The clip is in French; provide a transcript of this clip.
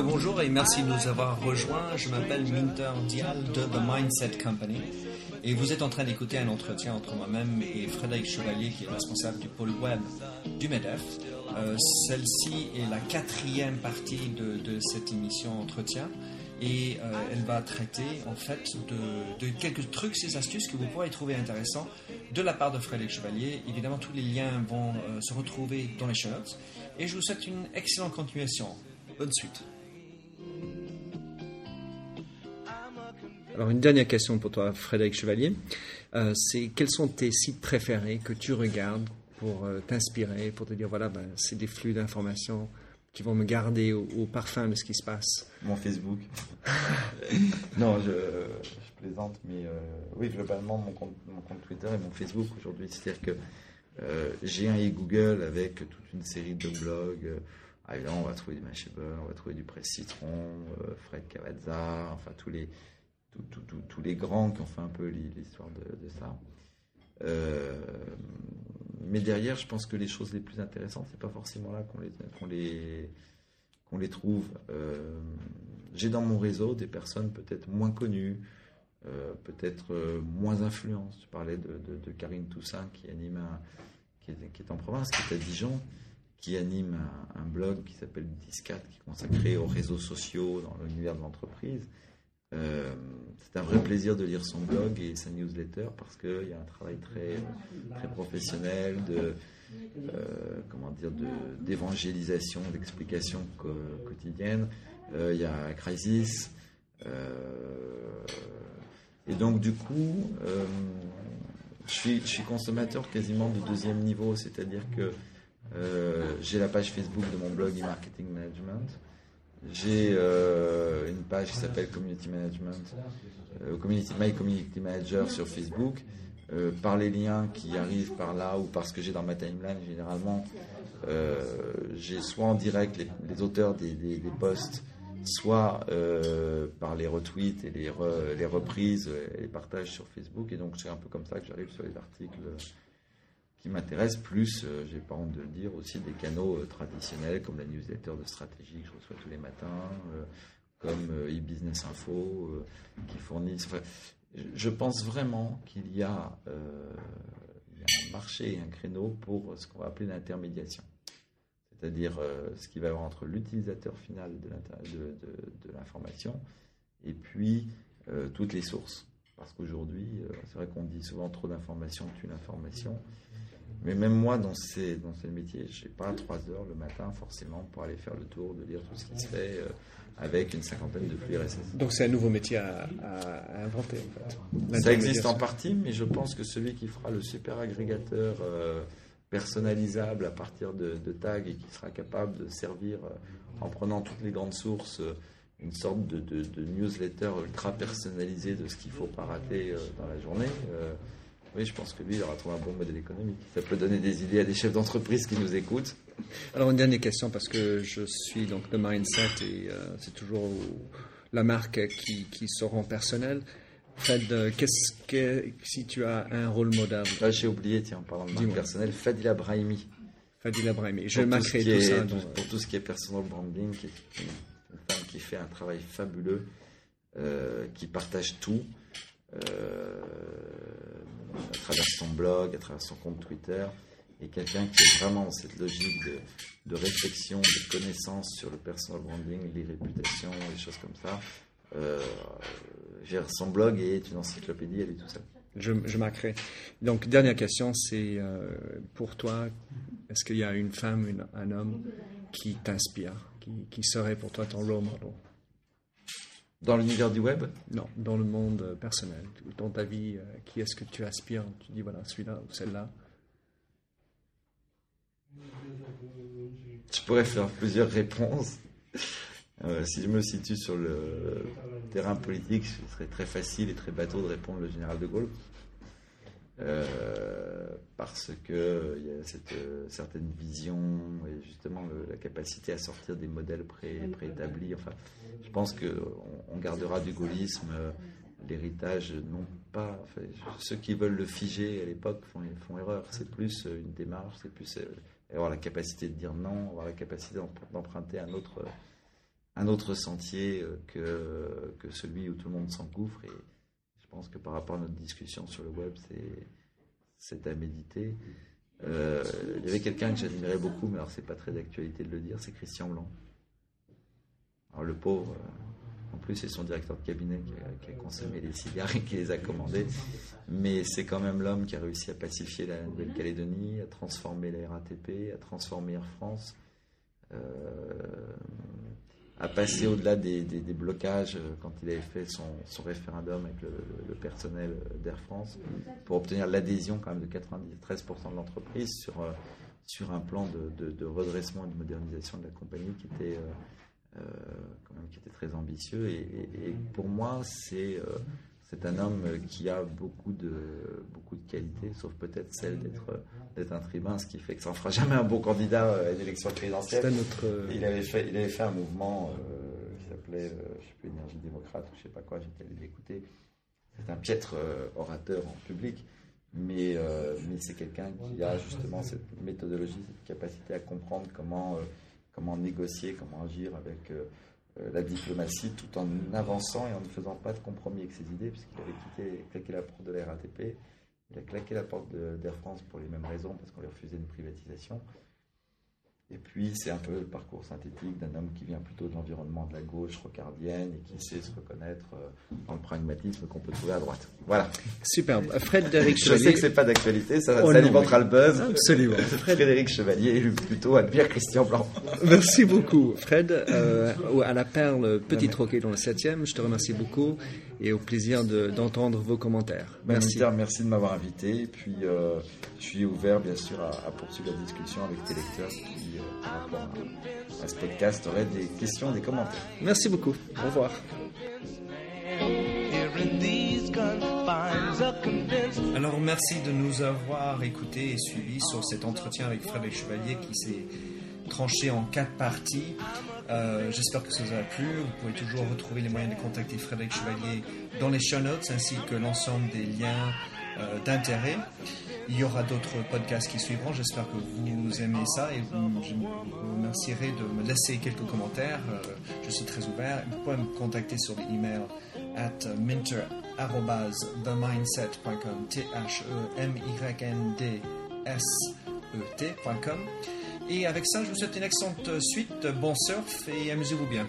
Bonjour et merci de nous avoir rejoints. Je m'appelle Minter Dial de The Mindset Company et vous êtes en train d'écouter un entretien entre moi-même et Frédéric Chevalier qui est responsable du pôle web du MEDEF. Euh, celle-ci est la quatrième partie de, cette émission entretien et euh, elle va traiter en fait de, quelques trucs et astuces que vous pourrez trouver intéressants de la part de Frédéric Chevalier. Évidemment, tous les liens vont euh, se retrouver dans les show notes et je vous souhaite une excellente continuation. Bonne suite. Alors une dernière question pour toi, Frédéric Chevalier. Euh, c'est quels sont tes sites préférés que tu regardes pour euh, t'inspirer, pour te dire voilà, ben, c'est des flux d'informations qui vont me garder au, parfum de ce qui se passe? Mon Facebook. non, je, plaisante, mais euh, oui, globalement, mon compte, Twitter et mon Facebook aujourd'hui. C'est-à-dire que j'ai un e-Google avec toute une série de blogs. Ah, on va trouver du Mashable, on va trouver du Presse Citron, Fred Cavazza, enfin tous les, tous les grands qui ont fait un peu l'histoire de, ça. Euh, mais derrière, je pense que les choses les plus intéressantes, c'est pas forcément là qu'on les, qu'on les, qu'on les trouve. Euh, j'ai dans mon réseau des personnes peut-être moins connues, euh, peut-être moins influentes. Tu parlais de, de, Karine Toussaint qui anime qui, est, en province, qui est à Dijon, qui anime un, un blog qui s'appelle Discat, qui est consacré aux réseaux sociaux dans l'univers de l'entreprise. Euh, c'est un vrai plaisir de lire son blog et sa newsletter parce qu'il y a un travail très, très professionnel de, euh, comment dire, d'évangélisation, d'explication quotidienne. Euh, il y a Crisis. et donc, du coup, je, suis, je suis consommateur quasiment de deuxième niveau, c'est-à-dire que j'ai la page Facebook de mon blog e-marketing management. J'ai euh, une page qui s'appelle Community Management, euh, Community, My Community Manager sur Facebook. Euh, par les liens qui arrivent par là ou parce que j'ai dans ma timeline, généralement, j'ai soit en direct les, auteurs des, des, posts, soit par les retweets et les, les reprises et les partages sur Facebook. Et donc, c'est un peu comme ça que j'arrive sur les articles qui m'intéresse, plus, euh, j'ai pas honte de le dire, aussi des canaux euh, traditionnels comme la newsletter de stratégie que je reçois tous les matins, euh, comme e-business info, qui fournissent. je pense vraiment qu'il y, a un marché un créneau pour ce qu'on va appeler l'intermédiation. C'est-à-dire ce qui va y avoir entre l'utilisateur final de, de l'information et puis toutes les sources. Parce qu'aujourd'hui, c'est vrai qu'on dit souvent trop d'informations tue l'information. Mais même moi, dans ces, dans ces métiers, je n'ai pas trois heures le matin forcément pour aller faire le tour, de lire tout ce qui se fait euh, avec une cinquantaine de flux RSS. Donc c'est un nouveau métier à, inventer en fait. Ça existe en partie, mais je pense que celui qui fera le super agrégateur euh, personnalisable à partir de, tags et qui sera capable de servir euh, en prenant toutes les grandes sources une sorte de, de, newsletter ultra personnalisé de ce qu'il ne faut pas rater dans la journée oui, je pense que lui, il aura trouvé un bon modèle économique. Ça peut donner des idées à des chefs d'entreprise qui nous écoutent. Alors, une dernière question, parce que je suis donc de Mindset et euh, c'est toujours la marque qui, qui se rend personnelle. Fred, euh, qu'est-ce que, si tu as un rôle modèle Là, j'ai oublié, tiens, en parlant de marque personnelle, Fadila Brahimi. Fadila Brahimi. Je m'accrète tout, ça. Pour, tout ce qui est personal branding, qui est une, femme qui fait un travail fabuleux, euh, qui partage tout. À travers son blog, à travers son compte Twitter, et quelqu'un qui est vraiment dans cette logique de, réflexion, de connaissance sur le personal branding, les réputations, les choses comme ça. Euh, son blog est une encyclopédie, elle est tout seule. Je, je Donc, dernière question, c'est euh, pour toi, est-ce qu'il y a une femme, un homme qui t'inspire, qui, qui, serait pour toi ton role model? Dans l'univers du web? Non, dans le monde personnel. Dans ta vie, euh, qui est-ce que tu aspires? Tu dis, voilà, celui-là ou celle-là Tu pourrais faire plusieurs réponses. Euh, si je me situe sur le terrain politique, ce serait très facile et très bateau de répondre le général de Gaulle. Euh, parce que il y a cette certaine vision et justement la capacité à sortir des modèles pré, préétablis. Enfin, je pense qu'on on gardera du gaullisme euh, l'héritage, non pas. ceux qui veulent le figer à l'époque font, font erreur. C'est plus euh, une démarche, c'est plus avoir la capacité de dire non, avoir la capacité d'emprunter un autre, un autre sentier que, que celui où tout le monde s'engouffre. Et pense que par rapport à notre discussion sur le web, c'est à méditer. Euh, il y avait quelqu'un que j'admirais beaucoup, mais alors c'est pas très d'actualité de le dire, c'est Christian Blanc. Alors le pauvre, euh, en plus c'est son directeur de cabinet qui a, consommé les cigares et qui les a commandés, mais c'est quand même l'homme qui a réussi à pacifier la Nouvelle-Calédonie, à transformer la RATP, à transformer Air France. Euh, à passer au-delà des, blocages euh, quand il avait fait son, référendum avec le, personnel d'Air France pour obtenir l'adhésion quand même de 93% de l'entreprise sur, euh, sur un plan de, redressement et de modernisation de la compagnie qui était, euh, quand même, qui était très ambitieux. Et, pour moi, c'est c'est un homme qui a beaucoup de, beaucoup de qualités, sauf peut-être celle d'être, d'être un tribun, ce qui fait que ça ne fera jamais un bon candidat à l'élection présidentielle. Notre... Il, avait fait, il avait fait un mouvement euh, qui s'appelait, euh, je ne sais plus, Énergie démocrate ou je ne sais pas quoi, j'étais allé l'écouter. C'est un piètre euh, orateur en public, mais, mais c'est quelqu'un qui a justement cette méthodologie, cette capacité à comprendre comment, comment négocier, comment agir avec euh, la diplomatie tout en avançant et en ne faisant pas de compromis avec ses idées, puisqu'il avait claqué la porte de la RATP, il a claqué la porte d'Air France pour les mêmes raisons, parce qu'on lui refusait une privatisation. Et puis, c'est un peu le parcours synthétique d'un homme qui vient plutôt de l'environnement de la gauche rocardienne et qui sait se reconnaître euh, dans le pragmatisme qu'on peut trouver à droite. Voilà. Superbe. Frédéric Chevalier. Je sais que c'est pas d'actualité, ça, oh alimentera le buzz. Absolument. Frédéric Chevalier, plutôt à dire Christian Blanc. Merci beaucoup, Fred. Euh, à la perle Petit Troquet dans le 7e, je te remercie beaucoup et au plaisir d'entendre vos commentaires. Merci. merci de m'avoir invité. Et puis, euh, je suis ouvert, bien sûr, à, poursuivre la discussion avec tes lecteurs qui, euh, à, ce podcast, auraient des questions, des commentaires. Merci beaucoup. Au revoir. Alors merci de nous avoir écoutés et suivis sur cet entretien avec Frédéric Chevalier qui s'est tranché en quatre parties. Euh, j'espère que ça vous a plu. Vous pouvez toujours retrouver les moyens de contacter Frédéric Chevalier dans les show notes ainsi que l'ensemble des liens euh, d'intérêt. Il y aura d'autres podcasts qui suivront. J'espère que vous aimez ça et vous, je vous remercierai de me laisser quelques commentaires. Euh, je suis très ouvert. Vous pouvez me contacter sur l'email at minter.themindset.com t h e m y n d s e t.com et avec ça, je vous souhaite une excellente suite, bon surf et amusez-vous bien.